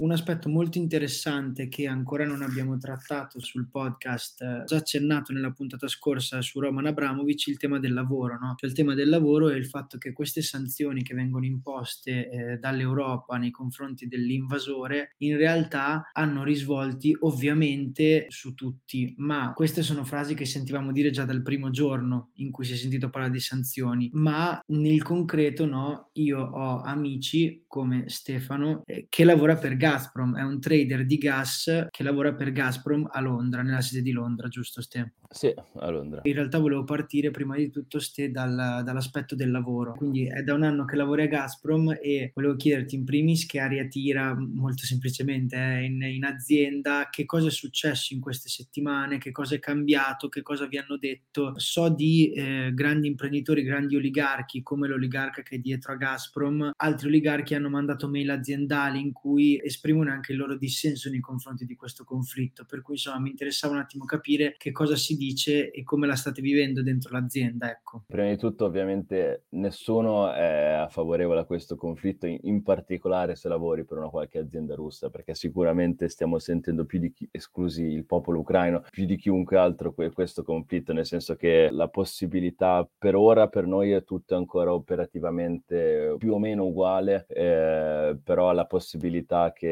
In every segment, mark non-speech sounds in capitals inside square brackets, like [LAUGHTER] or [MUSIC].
Un aspetto molto interessante che ancora non abbiamo trattato sul podcast, eh, già accennato nella puntata scorsa su Roman Abramovic, il tema del lavoro, no? Cioè il tema del lavoro e il fatto che queste sanzioni che vengono imposte eh, dall'Europa nei confronti dell'invasore in realtà hanno risvolti ovviamente su tutti, ma queste sono frasi che sentivamo dire già dal primo giorno in cui si è sentito parlare di sanzioni, ma nel concreto no, io ho amici come Stefano eh, che lavora per Gazprom, è un trader di gas che lavora per Gazprom a Londra, nella sede di Londra, giusto Ste? Sì, a Londra. In realtà volevo partire prima di tutto Ste dal, dall'aspetto del lavoro, quindi è da un anno che lavori a Gazprom e volevo chiederti in primis che aria tira molto semplicemente eh, in, in azienda, che cosa è successo in queste settimane, che cosa è cambiato, che cosa vi hanno detto. So di eh, grandi imprenditori, grandi oligarchi come l'oligarca che è dietro a Gazprom, altri oligarchi hanno mandato mail aziendali in cui esprimono anche il loro dissenso nei confronti di questo conflitto, per cui insomma mi interessava un attimo capire che cosa si dice e come la state vivendo dentro l'azienda. Ecco. Prima di tutto ovviamente nessuno è favorevole a questo conflitto, in, particolare se lavori per una qualche azienda russa, perché sicuramente stiamo sentendo più di chi, esclusi il popolo ucraino, più di chiunque altro que- questo conflitto, nel senso che la possibilità per ora per noi è tutto ancora operativamente più o meno uguale, eh, però la possibilità che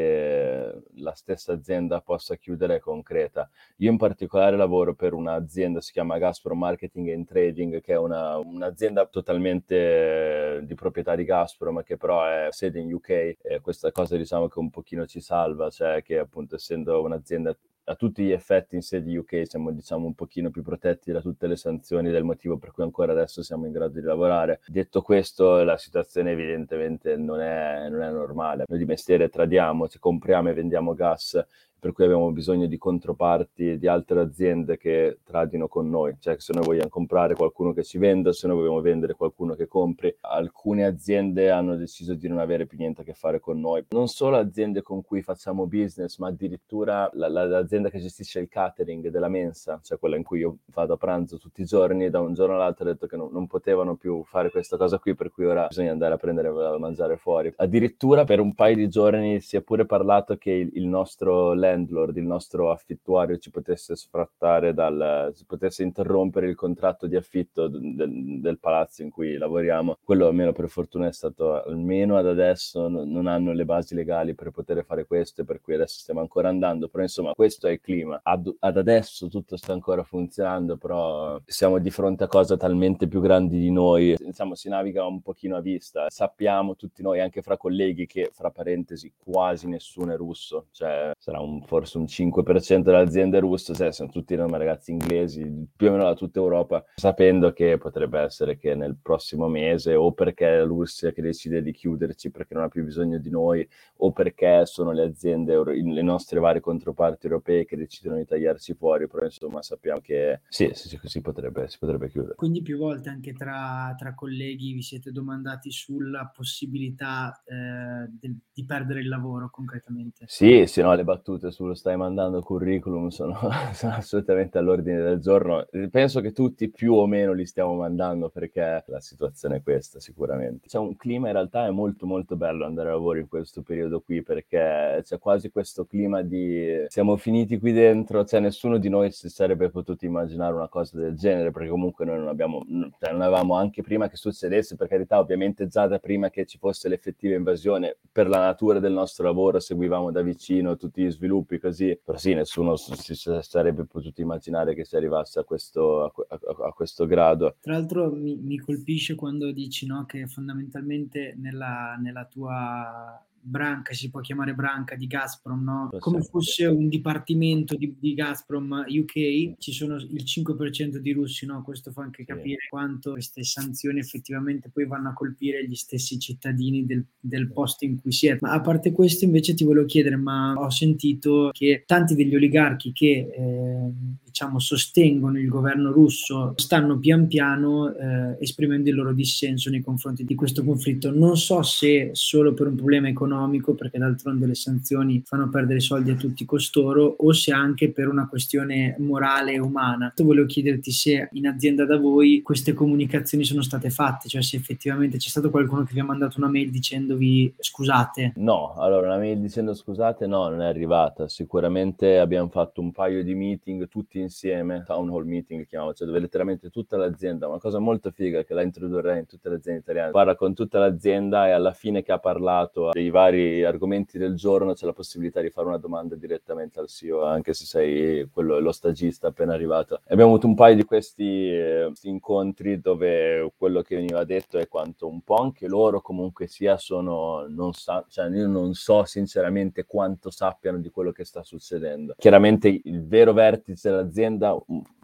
la stessa azienda possa chiudere è concreta. Io in particolare lavoro per un'azienda, si chiama Gazprom Marketing and Trading, che è una, un'azienda totalmente di proprietà di Gazprom, che però è sede in UK. E questa cosa diciamo che un pochino ci salva, cioè che appunto essendo un'azienda a tutti gli effetti in sede UK siamo diciamo un pochino più protetti da tutte le sanzioni del motivo per cui ancora adesso siamo in grado di lavorare. Detto questo, la situazione evidentemente non è, non è normale. Noi di mestiere tradiamo, cioè compriamo e vendiamo gas per cui abbiamo bisogno di controparti di altre aziende che tradino con noi, cioè se noi vogliamo comprare qualcuno che ci venda, se noi vogliamo vendere qualcuno che compri. Alcune aziende hanno deciso di non avere più niente a che fare con noi, non solo aziende con cui facciamo business, ma addirittura la, la, l'azienda che gestisce il catering della mensa, cioè quella in cui io vado a pranzo tutti i giorni, da un giorno all'altro ha detto che non, non potevano più fare questa cosa qui, per cui ora bisogna andare a prendere a mangiare fuori. Addirittura per un paio di giorni si è pure parlato che il, il nostro landlord, il nostro affittuario ci potesse sfrattare dal, si potesse interrompere il contratto di affitto del, del palazzo in cui lavoriamo. Quello almeno per fortuna è stato, almeno ad adesso non, hanno le basi legali per poter fare questo, per cui adesso stiamo ancora andando, però insomma questo è il clima. Ad, ad adesso tutto sta ancora funzionando, però siamo di fronte a cose talmente più grandi di noi, diciamo si naviga un pochino a vista, sappiamo tutti noi, anche fra colleghi, che fra parentesi quasi nessuno è russo, cioè sarà un forse un 5% delle aziende russe, cioè sono tutti ragazzi inglesi, più o meno da tutta Europa, sapendo che potrebbe essere che nel prossimo mese o perché è la Russia che decide di chiuderci perché non ha più bisogno di noi o perché sono le aziende, le nostre varie controparti europee che decidono di tagliarci fuori, però insomma sappiamo che sì, sì, si, potrebbe, si potrebbe chiudere. Quindi più volte anche tra, tra colleghi vi siete domandati sulla possibilità eh, del, di perdere il lavoro concretamente? Sì, sì, no, le battute sullo stai mandando curriculum sono, [LAUGHS] sono, assolutamente all'ordine del giorno. Penso che tutti più o meno li stiamo mandando perché la situazione è questa sicuramente. C'è un clima in realtà è molto molto bello andare a lavoro in questo periodo qui perché c'è quasi questo clima di siamo finiti qui dentro, cioè nessuno di noi si sarebbe potuto immaginare una cosa del genere perché comunque noi non abbiamo, cioè non avevamo anche prima che succedesse, per carità ovviamente già da prima che ci fosse l'effettiva invasione per la natura del nostro lavoro seguivamo da vicino tutti gli sviluppi così, però sì, nessuno si sarebbe potuto immaginare che si arrivasse a questo, a, a, a questo grado. Tra l'altro mi, mi colpisce quando dici no, che fondamentalmente nella, nella tua branca, si può chiamare branca di Gazprom, no? come fosse un dipartimento di, di, Gazprom UK, ci sono il 5% di russi, no? questo fa anche capire sì. quanto queste sanzioni effettivamente poi vanno a colpire gli stessi cittadini del, del posto in cui si è. Ma a parte questo invece ti volevo chiedere, ma ho sentito che tanti degli oligarchi che eh, diciamo sostengono il governo russo stanno pian piano eh, esprimendo il loro dissenso nei confronti di questo conflitto. Non so se solo per un problema economico economico, perché d'altronde le sanzioni fanno perdere soldi a tutti costoro, o se anche per una questione morale e umana. Volevo chiederti se in azienda da voi queste comunicazioni sono state fatte, cioè se effettivamente c'è stato qualcuno che vi ha mandato una mail dicendovi scusate. No, allora una mail dicendo scusate no, non è arrivata. Sicuramente abbiamo fatto un paio di meeting tutti insieme, town hall meeting chiamiamo, cioè dove letteralmente tutta l'azienda, una cosa molto figa che la introdurrei in tutte le aziende italiane, parla con tutta l'azienda e alla fine che ha parlato dei vari argomenti del giorno c'è la possibilità di fare una domanda direttamente al CEO, anche se sei quello, lo stagista appena arrivato. Abbiamo avuto un paio di questi, eh, incontri dove quello che veniva detto è quanto un po' anche loro comunque sia sono, non sa, cioè io non so sinceramente quanto sappiano di quello che sta succedendo. Chiaramente il vero vertice dell'azienda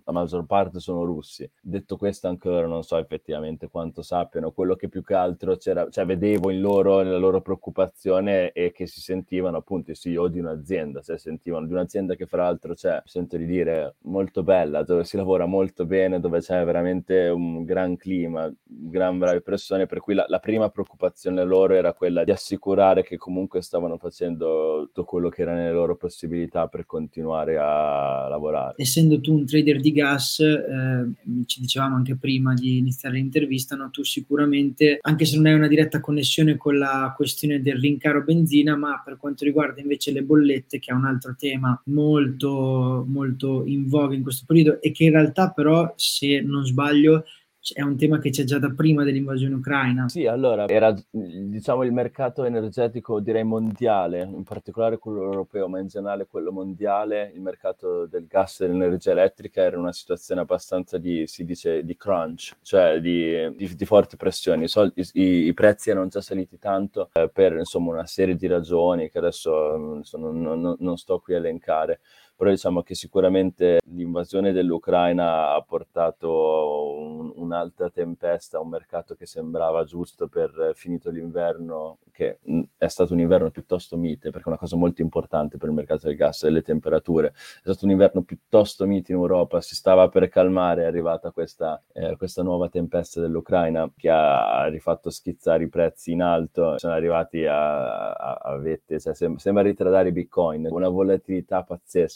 la maggior parte sono russi. Detto questo, ancora non so effettivamente quanto sappiano. Quello che più che altro c'era, cioè vedevo in loro, nella loro preoccupazione e che si sentivano appunto i CEO di un'azienda, cioè sentivano di un'azienda che fra l'altro c'è, sento di dire, molto bella, dove si lavora molto bene, dove c'è veramente un gran clima, gran brave persone, per cui la, la prima preoccupazione loro era quella di assicurare che comunque stavano facendo tutto quello che era nelle loro possibilità per continuare a lavorare. Essendo tu un trader di gas, eh, ci dicevamo anche prima di iniziare l'intervista, no? tu sicuramente, anche se non hai una diretta connessione con la questione del rincaro benzina, ma per quanto riguarda invece le bollette, che è un altro tema molto, molto in voga in questo periodo e che in realtà però, se non sbaglio, è un tema che c'è già da prima dell'invasione ucraina. Sì, allora era diciamo il mercato energetico direi mondiale, in particolare quello europeo, ma in generale quello mondiale, il mercato del gas e dell'energia elettrica era una situazione abbastanza di, si dice, di crunch, cioè di, di, di forti pressioni. I, soldi, i, I, prezzi erano già saliti tanto eh, per insomma una serie di ragioni che adesso insomma, non, non, non sto qui a elencare però diciamo che sicuramente l'invasione dell'Ucraina ha portato un, un'alta tempesta a un mercato che sembrava giusto per finito l'inverno, che è stato un inverno piuttosto mite, perché è una cosa molto importante per il mercato del gas e delle temperature. È stato un inverno piuttosto mite in Europa, si stava per calmare, è arrivata questa, eh, questa nuova tempesta dell'Ucraina che ha rifatto schizzare i prezzi in alto, sono arrivati a, a, a vette, cioè sem- sembra ritradare i bitcoin, una volatilità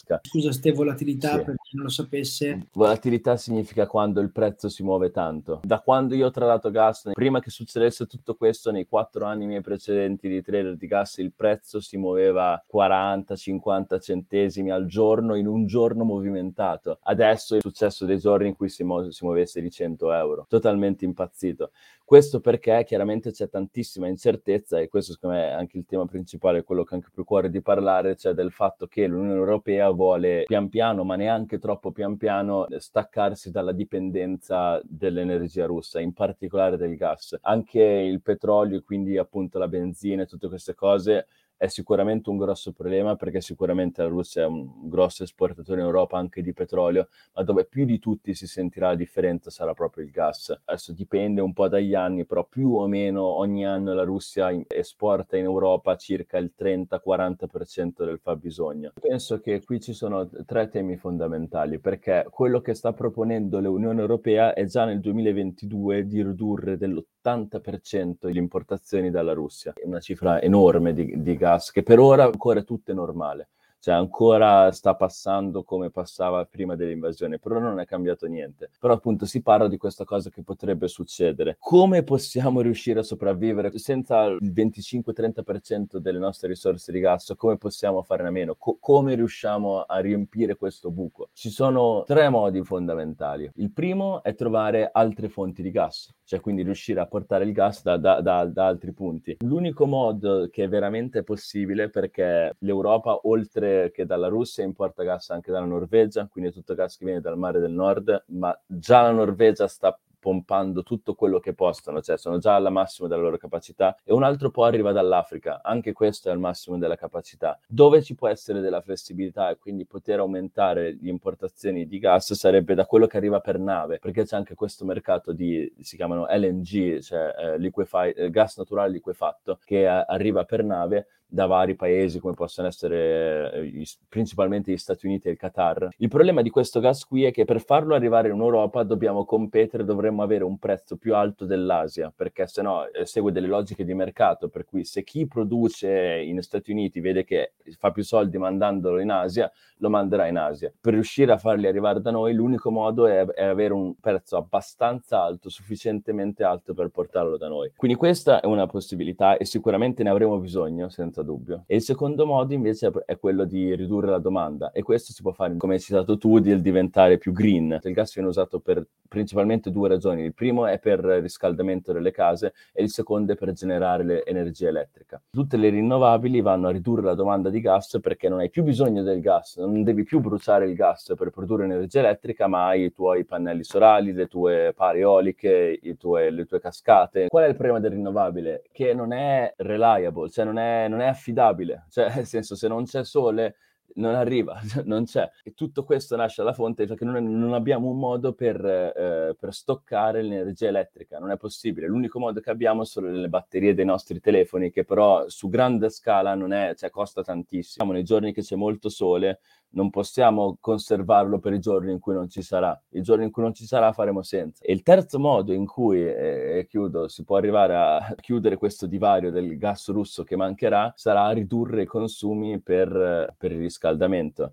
pazzesca Scusa, ste volatilità sì. per chi non lo sapesse. Volatilità significa quando il prezzo si muove tanto. Da quando io ho tradato gas, prima che succedesse tutto questo, nei quattro anni miei precedenti di trader di gas, il prezzo si muoveva 40-50 centesimi al giorno in un giorno movimentato. Adesso è successo dei giorni in cui si, mu- si muovesse di 100 euro. Totalmente impazzito. Questo perché chiaramente c'è tantissima incertezza e questo secondo me è anche il tema principale, quello che ho anche più cuore di parlare, cioè del fatto che l'Unione Europea vuole pian piano, ma neanche troppo pian piano, staccarsi dalla dipendenza dell'energia russa, in particolare del gas. Anche il petrolio, quindi appunto la benzina e tutte queste cose è sicuramente un grosso problema perché sicuramente la Russia è un grosso esportatore in Europa anche di petrolio, ma dove più di tutti si sentirà la differenza sarà proprio il gas. Adesso dipende un po' dagli anni, però più o meno ogni anno la Russia esporta in Europa circa il 30-40% del fabbisogno. Penso che qui ci sono tre temi fondamentali perché quello che sta proponendo l'Unione Europea è già nel 2022 di ridurre dell'80% le importazioni dalla Russia, è una cifra enorme di, di gas gas, che per ora ancora è tutto normale cioè ancora sta passando come passava prima dell'invasione, però non è cambiato niente. Però appunto si parla di questa cosa che potrebbe succedere. Come possiamo riuscire a sopravvivere senza il 25-30% delle nostre risorse di gas? Come possiamo farne a meno? Co- come riusciamo a riempire questo buco? Ci sono tre modi fondamentali. Il primo è trovare altre fonti di gas, cioè quindi riuscire a portare il gas da, da, da, da altri punti. L'unico modo che è veramente possibile perché l'Europa oltre che dalla Russia importa gas anche dalla Norvegia, quindi è tutto gas che viene dal mare del nord, ma già la Norvegia sta pompando tutto quello che possono, cioè sono già al massimo della loro capacità e un altro po' arriva dall'Africa, anche questo è al massimo della capacità. Dove ci può essere della flessibilità e quindi poter aumentare le importazioni di gas sarebbe da quello che arriva per nave, perché c'è anche questo mercato di, si chiamano LNG, cioè eh, liquefi- eh, gas naturale liquefatto, che eh, arriva per nave da vari paesi come possono essere eh, principalmente gli Stati Uniti e il Qatar. Il problema di questo gas qui è che per farlo arrivare in Europa dobbiamo competere, dovremmo avere un prezzo più alto dell'Asia, perché se no eh, segue delle logiche di mercato, per cui se chi produce in Stati Uniti vede che fa più soldi mandandolo in Asia, lo manderà in Asia. Per riuscire a farli arrivare da noi, l'unico modo è, è avere un prezzo abbastanza alto, sufficientemente alto per portarlo da noi. Quindi questa è una possibilità e sicuramente ne avremo bisogno, senza dubbio. E il secondo modo invece è quello di ridurre la domanda e questo si può fare, come hai citato tu, di diventare più green. Il gas viene usato per principalmente due ragioni. Il primo è per riscaldamento delle case e il secondo è per generare l'energia elettrica. Tutte le rinnovabili vanno a ridurre la domanda di gas perché non hai più bisogno del gas, non devi più bruciare il gas per produrre energia elettrica, ma hai i tuoi pannelli solari, le tue pare eoliche, tue, le tue cascate. Qual è il problema del rinnovabile? Che non è reliable, cioè non è, non è affidabile. Cioè, nel senso, se non c'è sole, non arriva, [LAUGHS] non c'è. E tutto questo nasce dalla fonte perché non, non abbiamo un modo per, eh, per, stoccare l'energia elettrica, non è possibile. L'unico modo che abbiamo sono le batterie dei nostri telefoni, che però su grande scala non è, cioè costa tantissimo. Nei giorni che c'è molto sole, non possiamo conservarlo per i giorni in cui non ci sarà. I giorni in cui non ci sarà faremo senza. E il terzo modo in cui, e eh, chiudo, si può arrivare a [LAUGHS] chiudere questo divario del gas russo che mancherà sarà ridurre i consumi per, per il riscaldamento.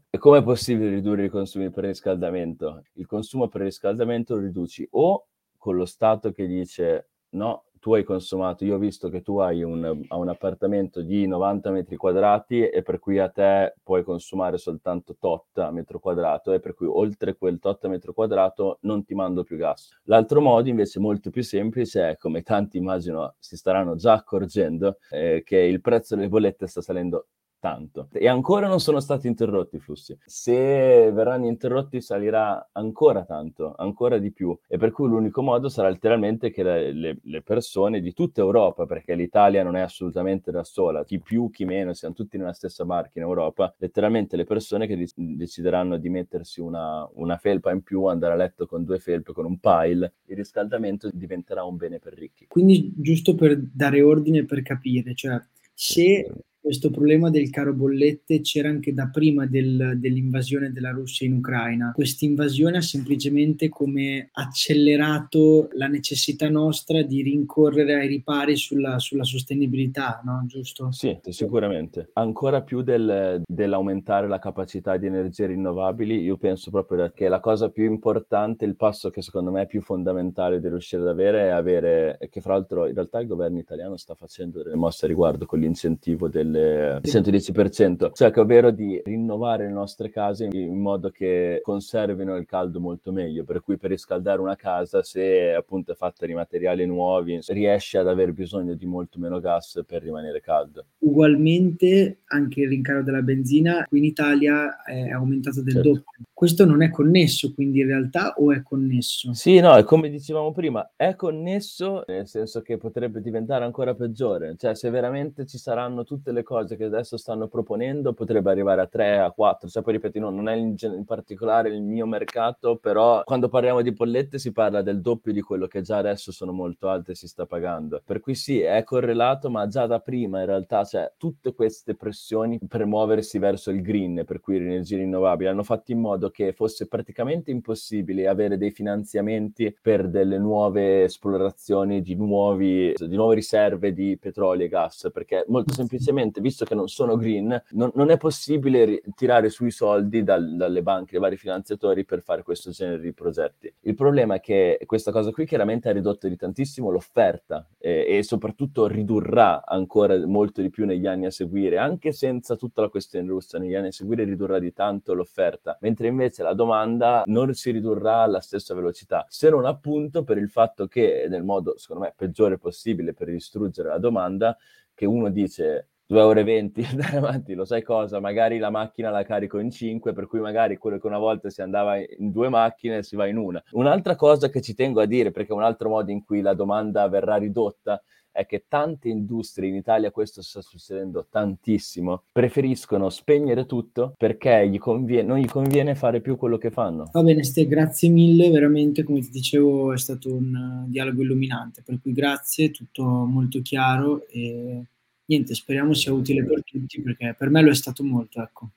E come è possibile ridurre i consumi per riscaldamento? Il consumo per riscaldamento lo riduci o con lo Stato che dice no, tu hai consumato, io ho visto che tu hai un, un, appartamento di 90 metri quadrati e per cui a te puoi consumare soltanto tot a metro quadrato e per cui oltre quel tot a metro quadrato non ti mando più gas. L'altro modo invece molto più semplice è, come tanti immagino si staranno già accorgendo, eh, che il prezzo delle bollette sta salendo tanto. E ancora non sono stati interrotti i flussi. Se verranno interrotti salirà ancora tanto, ancora di più. E per cui l'unico modo sarà letteralmente che le, le, le persone di tutta Europa, perché l'Italia non è assolutamente da sola, chi più, chi meno, siamo tutti nella stessa barca in Europa, letteralmente le persone che decideranno di mettersi una, una felpa in più, andare a letto con due felpe, con un pile, il riscaldamento diventerà un bene per ricchi. Quindi giusto per dare ordine, per capire, cioè se questo problema del caro bollette c'era anche da prima del, dell'invasione della Russia in Ucraina. Questa invasione ha semplicemente come accelerato la necessità nostra di rincorrere ai ripari sulla, sulla sostenibilità, no? Giusto? Sì, sicuramente. Ancora più del, dell'aumentare la capacità di energie rinnovabili, io penso proprio che la cosa più importante, il passo che secondo me è più fondamentale di riuscire ad avere è avere, che fra l'altro in realtà il governo italiano sta facendo delle mosse a riguardo con l'incentivo del del 110%, cioè che ovvero di rinnovare le nostre case in modo che conservino il caldo molto meglio, per cui per riscaldare una casa, se appunto è fatta di materiali nuovi, riesce ad aver bisogno di molto meno gas per rimanere caldo. Ugualmente anche il rincaro della benzina qui in Italia è aumentato del certo. doppio. Questo non è connesso quindi in realtà o è connesso? Sì, no, è come dicevamo prima, è connesso nel senso che potrebbe diventare ancora peggiore, cioè se veramente ci saranno tutte le cose che adesso stanno proponendo potrebbe arrivare a 3, a 4, cioè poi ripeto, no, non è in, in, particolare il mio mercato, però quando parliamo di bollette si parla del doppio di quello che già adesso sono molto alte e si sta pagando. Per cui sì, è correlato, ma già da prima in realtà cioè, tutte queste pressioni per muoversi verso il green, per cui le energie rinnovabili, hanno fatto in modo che fosse praticamente impossibile avere dei finanziamenti per delle nuove esplorazioni di, nuovi, di nuove riserve di petrolio e gas, perché molto semplicemente ovviamente, visto che non sono green, non, non è possibile ri- tirare sui soldi dal, dalle banche, dai vari finanziatori per fare questo genere di progetti. Il problema è che questa cosa qui chiaramente ha ridotto di tantissimo l'offerta eh, e soprattutto ridurrà ancora molto di più negli anni a seguire, anche senza tutta la questione russa, negli anni a seguire ridurrà di tanto l'offerta, mentre invece la domanda non si ridurrà alla stessa velocità, se non appunto per il fatto che nel modo, secondo me, peggiore possibile per distruggere la domanda, che uno dice 2,20 euro [LAUGHS] andare avanti, lo sai cosa? Magari la macchina la carico in 5, per cui magari quello che una volta si andava in due macchine si va in una. Un'altra cosa che ci tengo a dire, perché è un altro modo in cui la domanda verrà ridotta, è che tante industrie in Italia, questo sta succedendo tantissimo, preferiscono spegnere tutto perché gli conviene, non gli conviene fare più quello che fanno. Va bene, Ste, grazie mille, veramente come ti dicevo è stato un uh, dialogo illuminante, per cui grazie, tutto molto chiaro e niente, speriamo sia utile per tutti perché per me lo è stato molto, ecco.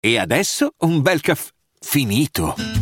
E adesso un bel caffè finito.